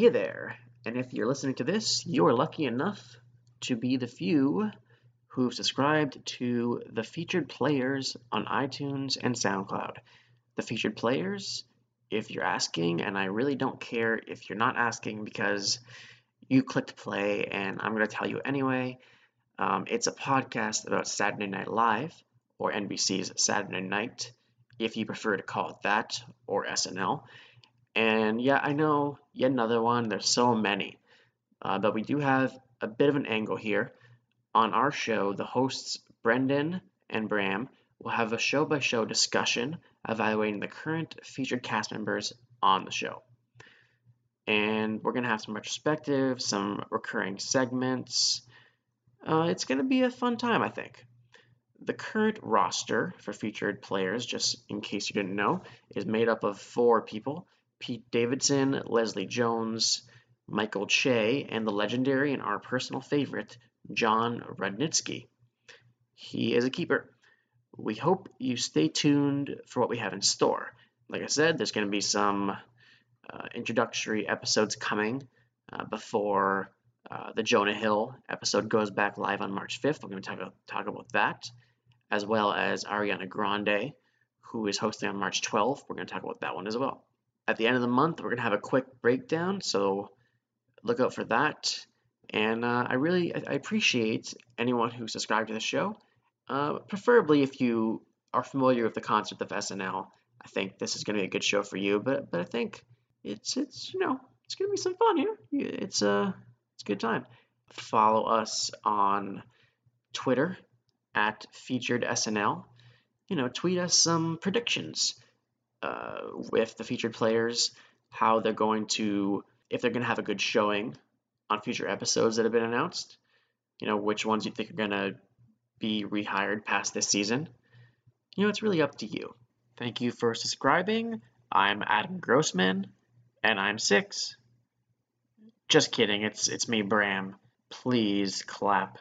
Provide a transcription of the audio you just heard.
Hey there, and if you're listening to this, you are lucky enough to be the few who've subscribed to the featured players on iTunes and SoundCloud. The featured players, if you're asking, and I really don't care if you're not asking because you clicked play and I'm going to tell you anyway. Um, it's a podcast about Saturday Night Live, or NBC's Saturday Night, if you prefer to call it that, or SNL. And yeah, I know, yet another one, there's so many. Uh, but we do have a bit of an angle here. On our show, the hosts Brendan and Bram will have a show by show discussion evaluating the current featured cast members on the show. And we're going to have some retrospective, some recurring segments. Uh, it's going to be a fun time, I think. The current roster for featured players, just in case you didn't know, is made up of four people Pete Davidson, Leslie Jones, Michael Che, and the legendary and our personal favorite, Jon Rudnitsky. He is a keeper. We hope you stay tuned for what we have in store. Like I said, there's going to be some uh, introductory episodes coming uh, before uh, the Jonah Hill episode goes back live on March 5th. We're going to talk about, talk about that, as well as Ariana Grande, who is hosting on March 12th. We're going to talk about that one as well. At the end of the month, we're going to have a quick breakdown, so look out for that. And uh, I really I appreciate anyone who subscribed to the show. Uh, preferably if you are familiar with the concept of SNL, I think this is going to be a good show for you. But but I think it's it's you know it's going to be some fun here. It's a uh, it's a good time. Follow us on Twitter at featured SNL. You know, tweet us some predictions uh, with the featured players, how they're going to, if they're going to have a good showing on future episodes that have been announced. You know, which ones you think are going to be rehired past this season. You know, it's really up to you. Thank you for subscribing. I'm Adam Grossman, and I'm six. Just kidding. It's it's me, Bram. Please clap.